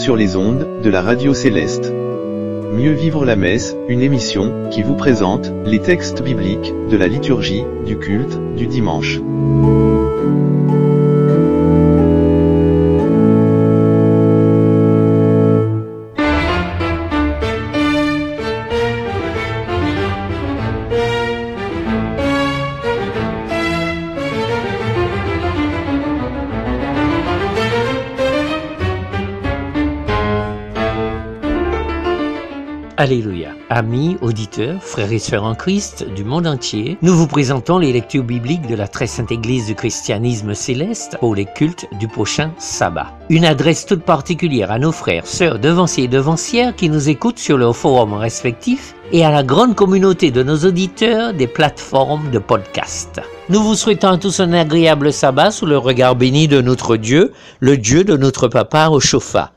sur les ondes de la radio céleste. Mieux vivre la messe, une émission qui vous présente les textes bibliques de la liturgie du culte du dimanche. Alléluia. Amis, auditeurs, frères et sœurs en Christ du monde entier, nous vous présentons les lectures bibliques de la très sainte Église du christianisme céleste pour les cultes du prochain sabbat. Une adresse toute particulière à nos frères, sœurs, devanciers et devancières qui nous écoutent sur leurs forums respectifs et à la grande communauté de nos auditeurs des plateformes de podcast. Nous vous souhaitons à tous un agréable sabbat sous le regard béni de notre Dieu, le Dieu de notre Papa au chauffa.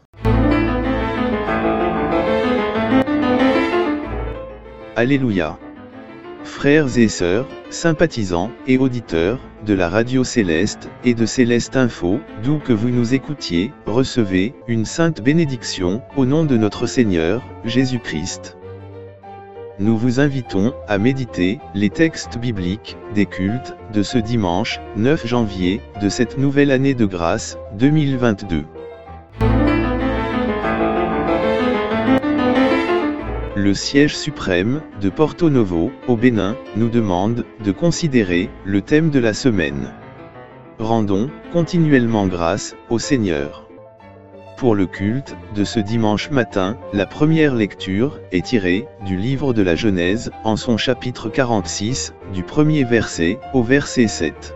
Alléluia. Frères et sœurs, sympathisants et auditeurs de la radio céleste et de Céleste Info, d'où que vous nous écoutiez, recevez une sainte bénédiction au nom de notre Seigneur, Jésus-Christ. Nous vous invitons à méditer les textes bibliques des cultes de ce dimanche 9 janvier de cette nouvelle année de grâce 2022. Le siège suprême de Porto Novo, au Bénin, nous demande de considérer le thème de la semaine. Rendons continuellement grâce au Seigneur. Pour le culte de ce dimanche matin, la première lecture est tirée du livre de la Genèse, en son chapitre 46, du premier verset au verset 7.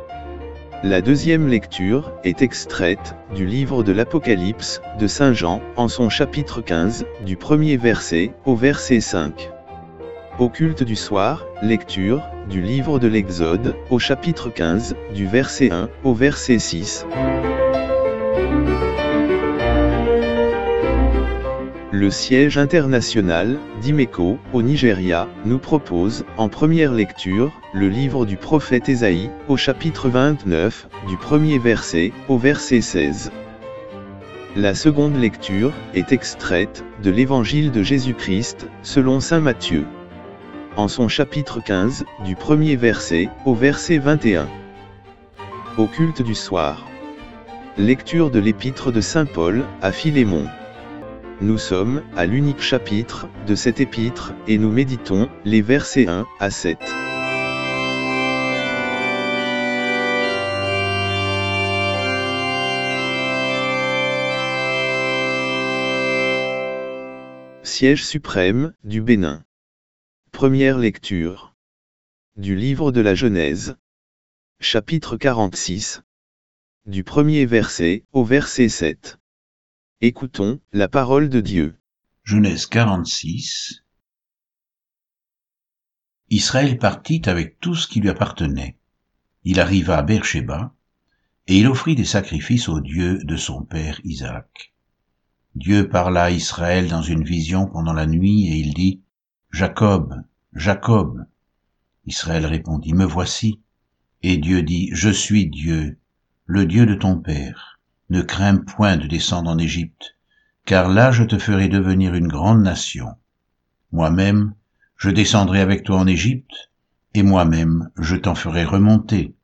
La deuxième lecture est extraite du livre de l'Apocalypse de Saint Jean en son chapitre 15 du premier verset au verset 5. Au culte du soir, lecture du livre de l'Exode au chapitre 15 du verset 1 au verset 6. Le siège international d'Imeco, au Nigeria, nous propose, en première lecture, le livre du prophète Ésaïe, au chapitre 29, du premier verset, au verset 16. La seconde lecture est extraite de l'Évangile de Jésus-Christ, selon Saint Matthieu. En son chapitre 15, du premier verset, au verset 21. Au culte du soir. Lecture de l'épître de Saint Paul, à Philémon. Nous sommes à l'unique chapitre de cet épître et nous méditons les versets 1 à 7. Siège suprême du Bénin. Première lecture du livre de la Genèse. Chapitre 46. Du premier verset au verset 7. Écoutons la parole de Dieu. Genèse 46 Israël partit avec tout ce qui lui appartenait. Il arriva à Beersheba, et il offrit des sacrifices au Dieu de son père Isaac. Dieu parla à Israël dans une vision pendant la nuit, et il dit, Jacob, Jacob. Israël répondit, Me voici. Et Dieu dit, Je suis Dieu, le Dieu de ton père ne crains point de descendre en Égypte, car là je te ferai devenir une grande nation. Moi-même, je descendrai avec toi en Égypte, et moi-même je t'en ferai remonter,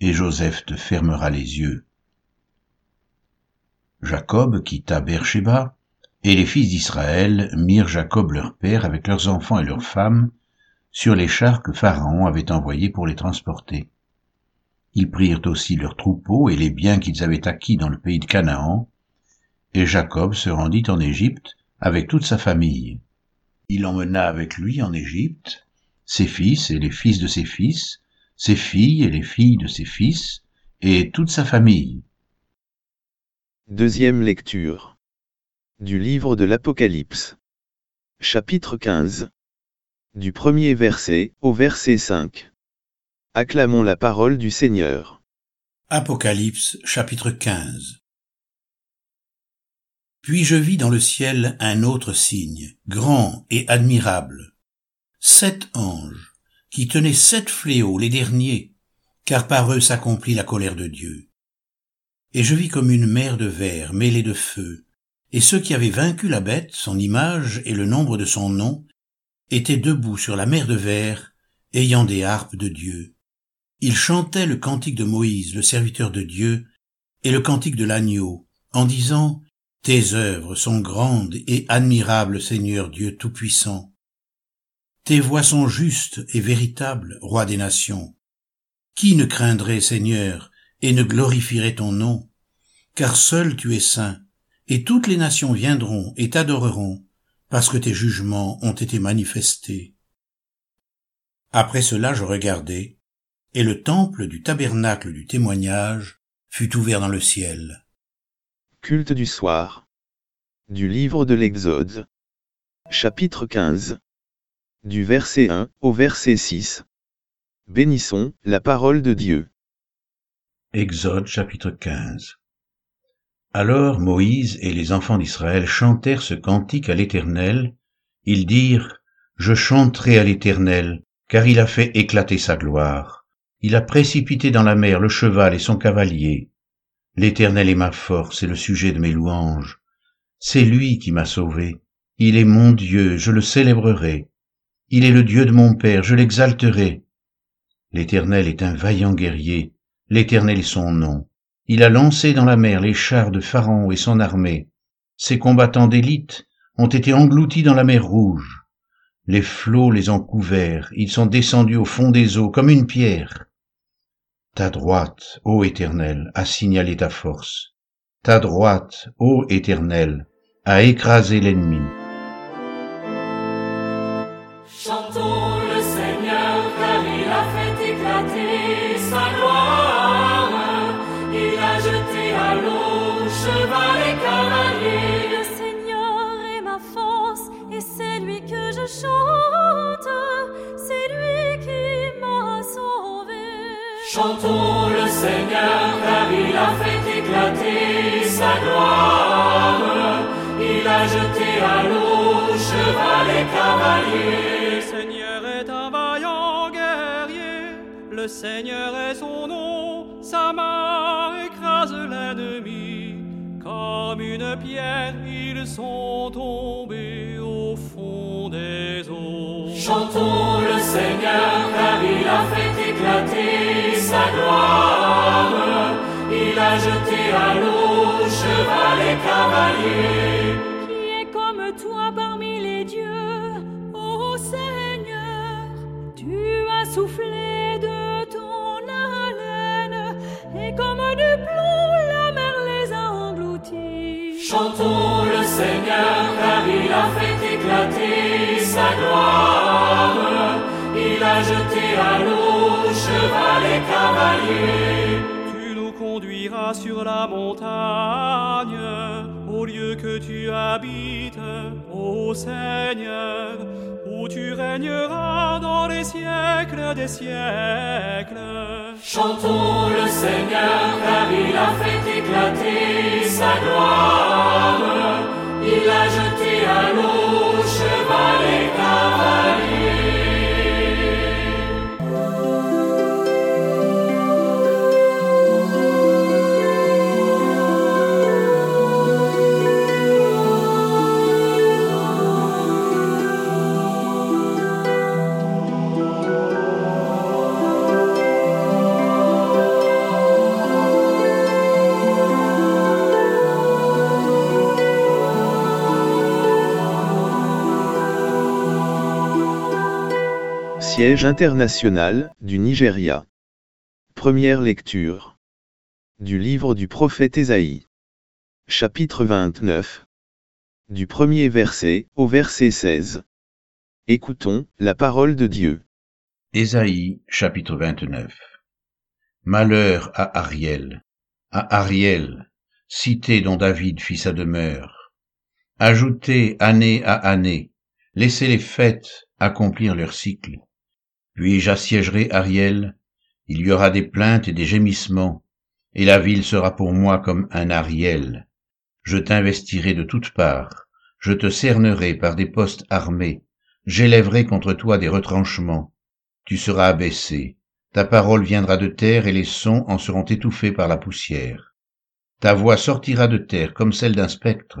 et Joseph te fermera les yeux. Jacob quitta Beersheba, et les fils d'Israël mirent Jacob leur père avec leurs enfants et leurs femmes sur les chars que Pharaon avait envoyés pour les transporter. Ils prirent aussi leurs troupeaux et les biens qu'ils avaient acquis dans le pays de Canaan, et Jacob se rendit en Égypte avec toute sa famille. Il emmena avec lui en Égypte ses fils et les fils de ses fils, ses filles et les filles de ses fils, et toute sa famille. Deuxième lecture du livre de l'Apocalypse. Chapitre 15. Du premier verset au verset 5. Acclamons la parole du Seigneur. Apocalypse chapitre 15 Puis je vis dans le ciel un autre signe, grand et admirable. Sept anges, qui tenaient sept fléaux, les derniers, car par eux s'accomplit la colère de Dieu. Et je vis comme une mer de verre mêlée de feu, Et ceux qui avaient vaincu la bête, son image et le nombre de son nom, étaient debout sur la mer de verre, ayant des harpes de Dieu. Ils chantaient le cantique de Moïse, le serviteur de Dieu, et le cantique de l'agneau, en disant, Tes œuvres sont grandes et admirables, Seigneur Dieu Tout-Puissant. Tes voix sont justes et véritables, Roi des nations. Qui ne craindrait, Seigneur, et ne glorifierait ton nom? Car seul tu es saint, et toutes les nations viendront et t'adoreront, parce que tes jugements ont été manifestés. Après cela je regardai, et le temple du tabernacle du témoignage fut ouvert dans le ciel. Culte du soir. Du livre de l'Exode. Chapitre 15. Du verset 1 au verset 6. Bénissons la parole de Dieu. Exode chapitre 15. Alors Moïse et les enfants d'Israël chantèrent ce cantique à l'Éternel. Ils dirent, Je chanterai à l'Éternel, car il a fait éclater sa gloire. Il a précipité dans la mer le cheval et son cavalier. L'Éternel est ma force et le sujet de mes louanges. C'est lui qui m'a sauvé. Il est mon Dieu, je le célébrerai. Il est le Dieu de mon Père, je l'exalterai. L'Éternel est un vaillant guerrier, l'Éternel est son nom. Il a lancé dans la mer les chars de Pharaon et son armée. Ses combattants d'élite ont été engloutis dans la mer rouge. Les flots les ont couverts, ils sont descendus au fond des eaux comme une pierre. Ta droite, ô Éternel, a signalé ta force. Ta droite, ô Éternel, a écrasé l'ennemi. Chantons le Seigneur car il a fait éclater sa gloire. Il a jeté à l'eau cheval et cavalier. Le Seigneur est un vaillant guerrier. Le Seigneur est son nom. Sa main écrase l'ennemi. Comme une pierre, ils sont tombés Chantons le Seigneur car il a fait éclater sa gloire. Il a jeté à l'eau cheval et cavalier. Qui est comme toi parmi les dieux, ô Seigneur? Tu as soufflé de ton haleine, et comme du plomb la mer les a engloutis. Chantons le Seigneur car il a fait éclater sa gloire. Jeté à l'eau cheval et cavalier. Tu nous conduiras sur la montagne, au lieu que tu habites, ô Seigneur, où tu régneras dans les siècles des siècles. Chantons le Seigneur car il a fait éclater sa gloire. Il a jeté à l'eau cheval et cavalier. Siège international du Nigeria. Première lecture. Du livre du prophète Ésaïe. Chapitre 29. Du premier verset au verset 16. Écoutons la parole de Dieu. Ésaïe chapitre 29 Malheur à Ariel, à Ariel, cité dont David fit sa demeure. Ajoutez année à année, laissez les fêtes accomplir leur cycle. Puis j'assiégerai Ariel, il y aura des plaintes et des gémissements, et la ville sera pour moi comme un Ariel. Je t'investirai de toutes parts, je te cernerai par des postes armés, j'élèverai contre toi des retranchements. Tu seras abaissé, ta parole viendra de terre et les sons en seront étouffés par la poussière. Ta voix sortira de terre comme celle d'un spectre,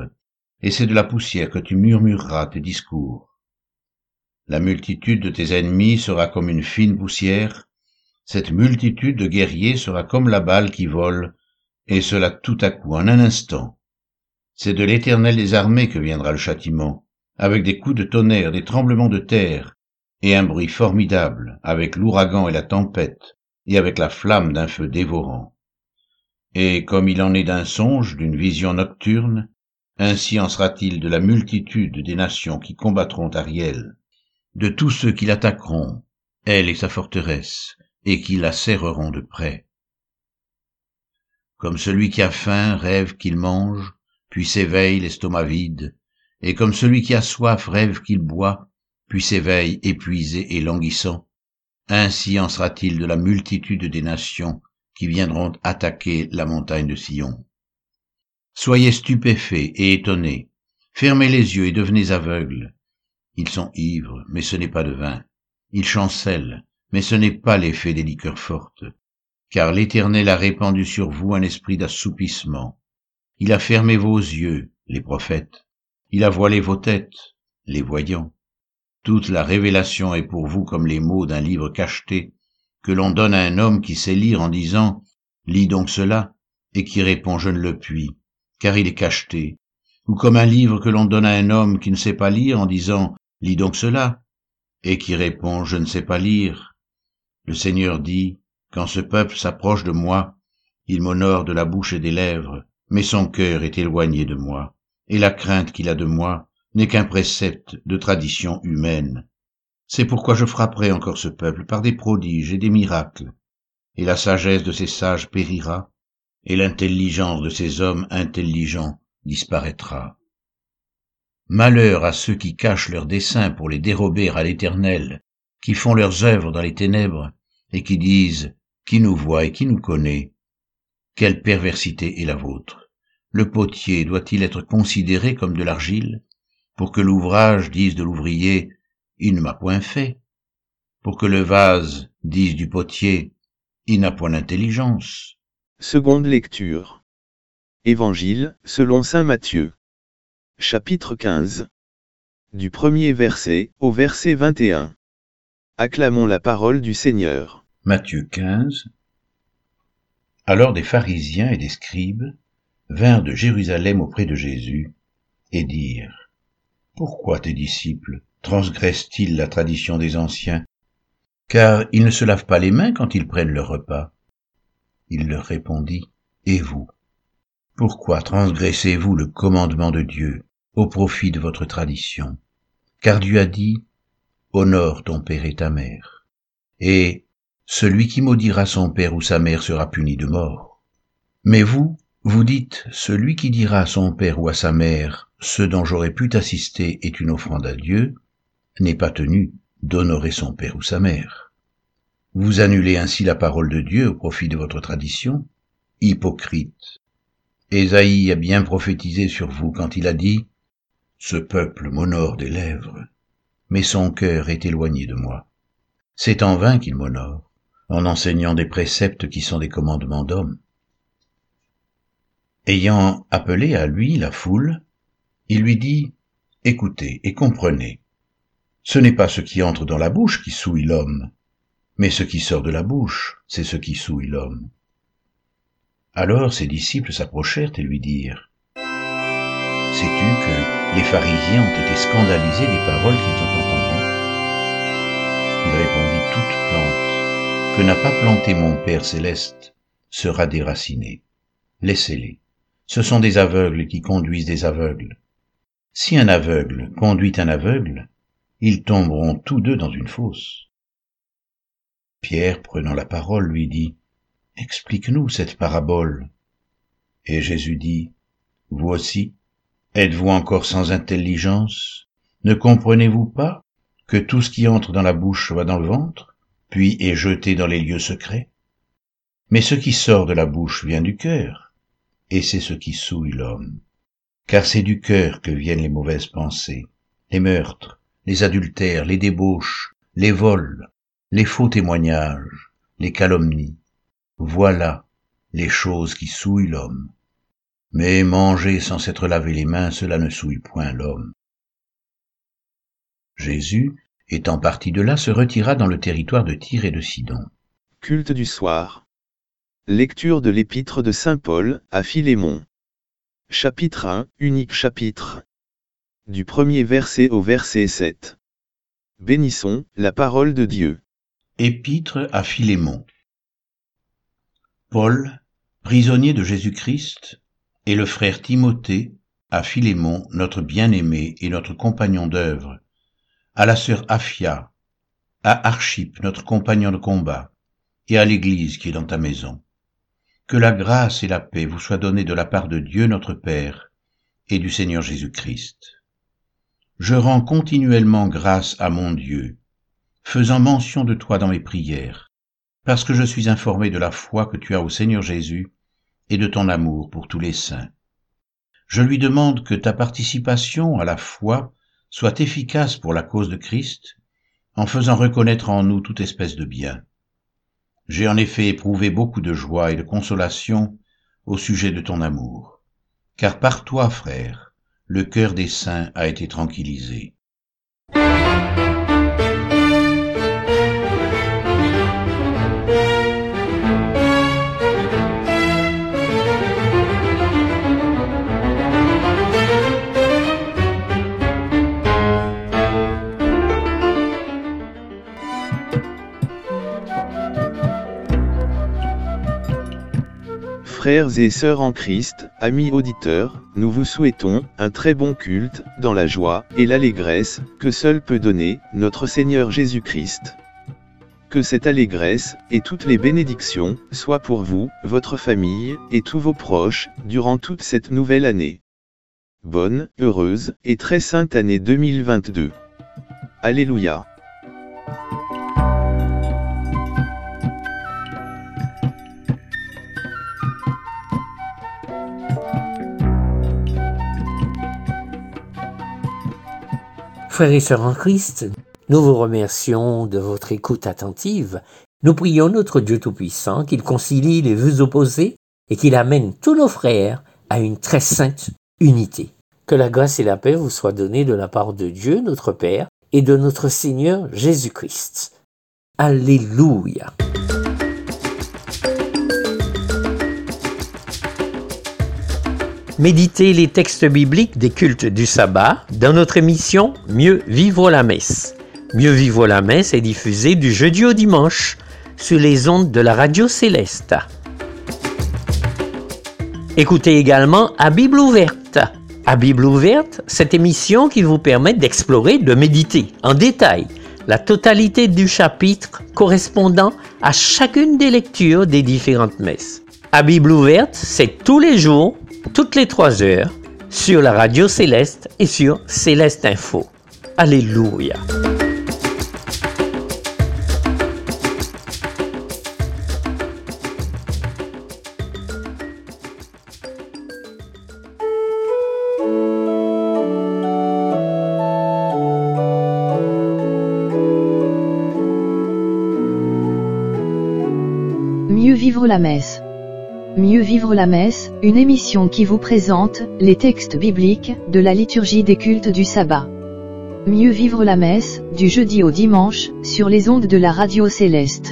et c'est de la poussière que tu murmureras tes discours. La multitude de tes ennemis sera comme une fine poussière, cette multitude de guerriers sera comme la balle qui vole, et cela tout à coup, en un instant. C'est de l'éternel des armées que viendra le châtiment, avec des coups de tonnerre, des tremblements de terre, et un bruit formidable, avec l'ouragan et la tempête, et avec la flamme d'un feu dévorant. Et comme il en est d'un songe, d'une vision nocturne, ainsi en sera-t-il de la multitude des nations qui combattront Ariel, de tous ceux qui l'attaqueront, elle et sa forteresse, et qui la serreront de près. Comme celui qui a faim rêve qu'il mange, puis s'éveille l'estomac vide, et comme celui qui a soif rêve qu'il boit, puis s'éveille épuisé et languissant, ainsi en sera-t-il de la multitude des nations qui viendront attaquer la montagne de Sion. Soyez stupéfaits et étonnés, fermez les yeux et devenez aveugles. Ils sont ivres, mais ce n'est pas de vin. Ils chancellent, mais ce n'est pas l'effet des liqueurs fortes. Car l'Éternel a répandu sur vous un esprit d'assoupissement. Il a fermé vos yeux, les prophètes. Il a voilé vos têtes, les voyants. Toute la révélation est pour vous comme les mots d'un livre cacheté, que l'on donne à un homme qui sait lire en disant Lis donc cela, et qui répond Je ne le puis, car il est cacheté, ou comme un livre que l'on donne à un homme qui ne sait pas lire en disant Lis donc cela, et qui répond Je ne sais pas lire. Le Seigneur dit Quand ce peuple s'approche de moi, il m'honore de la bouche et des lèvres, mais son cœur est éloigné de moi et la crainte qu'il a de moi n'est qu'un précepte de tradition humaine. C'est pourquoi je frapperai encore ce peuple par des prodiges et des miracles, et la sagesse de ces sages périra, et l'intelligence de ces hommes intelligents disparaîtra. Malheur à ceux qui cachent leurs desseins pour les dérober à l'Éternel, qui font leurs œuvres dans les ténèbres, et qui disent Qui nous voit et qui nous connaît? Quelle perversité est la vôtre! Le potier doit-il être considéré comme de l'argile? Pour que l'ouvrage dise de l'ouvrier il ne m'a point fait! Pour que le vase dise du potier il n'a point d'intelligence! Seconde lecture. Évangile, selon saint Matthieu. Chapitre 15. Du premier verset au verset 21. Acclamons la parole du Seigneur. Matthieu 15 Alors des pharisiens et des scribes vinrent de Jérusalem auprès de Jésus et dirent Pourquoi tes disciples transgressent-ils la tradition des anciens? Car ils ne se lavent pas les mains quand ils prennent leur repas. Il leur répondit Et vous Pourquoi transgressez-vous le commandement de Dieu au profit de votre tradition? Car Dieu a dit Honore ton père et ta mère. Et celui qui maudira son père ou sa mère sera puni de mort. Mais vous, vous dites, celui qui dira à son père ou à sa mère, ce dont j'aurais pu t'assister est une offrande à Dieu, n'est pas tenu d'honorer son père ou sa mère. Vous annulez ainsi la parole de Dieu au profit de votre tradition Hypocrite. Ésaïe a bien prophétisé sur vous quand il a dit Ce peuple m'honore des lèvres, mais son cœur est éloigné de moi. C'est en vain qu'il m'honore, en enseignant des préceptes qui sont des commandements d'hommes. Ayant appelé à lui la foule, il lui dit, Écoutez et comprenez. Ce n'est pas ce qui entre dans la bouche qui souille l'homme, mais ce qui sort de la bouche, c'est ce qui souille l'homme. Alors ses disciples s'approchèrent et lui dirent, Sais-tu que les pharisiens ont été scandalisés des paroles qu'ils ont entendues? Il répondit, Toute plante que n'a pas planté mon Père céleste sera déracinée. Laissez-les. Ce sont des aveugles qui conduisent des aveugles. Si un aveugle conduit un aveugle, ils tomberont tous deux dans une fosse. Pierre, prenant la parole, lui dit, Explique-nous cette parabole. Et Jésus dit, aussi, êtes-vous encore sans intelligence? Ne comprenez-vous pas que tout ce qui entre dans la bouche va dans le ventre, puis est jeté dans les lieux secrets? Mais ce qui sort de la bouche vient du cœur, et c'est ce qui souille l'homme. Car c'est du cœur que viennent les mauvaises pensées, les meurtres, les adultères, les débauches, les vols, les faux témoignages, les calomnies. Voilà les choses qui souillent l'homme. Mais manger sans s'être lavé les mains, cela ne souille point l'homme. Jésus, étant parti de là, se retira dans le territoire de Tyr et de Sidon. Culte du soir. Lecture de l'épître de Saint Paul à Philémon. Chapitre 1, unique chapitre. Du premier verset au verset 7. Bénissons la parole de Dieu. Épître à Philémon. Paul, prisonnier de Jésus-Christ, et le frère Timothée, à Philémon, notre bien-aimé et notre compagnon d'œuvre, à la sœur Aphia, à Archip, notre compagnon de combat, et à l'Église qui est dans ta maison. Que la grâce et la paix vous soient données de la part de Dieu notre Père et du Seigneur Jésus-Christ. Je rends continuellement grâce à mon Dieu, faisant mention de toi dans mes prières, parce que je suis informé de la foi que tu as au Seigneur Jésus et de ton amour pour tous les saints. Je lui demande que ta participation à la foi soit efficace pour la cause de Christ, en faisant reconnaître en nous toute espèce de bien. J'ai en effet éprouvé beaucoup de joie et de consolation au sujet de ton amour, car par toi, frère, le cœur des saints a été tranquillisé. Frères et sœurs en Christ, amis auditeurs, nous vous souhaitons un très bon culte, dans la joie et l'allégresse que seul peut donner notre Seigneur Jésus-Christ. Que cette allégresse et toutes les bénédictions soient pour vous, votre famille et tous vos proches durant toute cette nouvelle année. Bonne, heureuse et très sainte année 2022. Alléluia. Frères et sœurs en Christ, nous vous remercions de votre écoute attentive. Nous prions notre Dieu Tout-Puissant qu'il concilie les vues opposées et qu'il amène tous nos frères à une très sainte unité. Que la grâce et la paix vous soient données de la part de Dieu, notre Père, et de notre Seigneur Jésus-Christ. Alléluia. Méditez les textes bibliques des cultes du sabbat dans notre émission Mieux vivre la messe. Mieux vivre la messe est diffusée du jeudi au dimanche sur les ondes de la radio céleste. Écoutez également à Bible ouverte. À Bible ouverte, cette émission qui vous permet d'explorer, de méditer en détail la totalité du chapitre correspondant à chacune des lectures des différentes messes. À Bible ouverte, c'est tous les jours toutes les trois heures sur la radio Céleste et sur Céleste Info. Alléluia. Mieux vivre la messe. Mieux vivre la messe, une émission qui vous présente les textes bibliques de la liturgie des cultes du sabbat. Mieux vivre la messe, du jeudi au dimanche, sur les ondes de la radio céleste.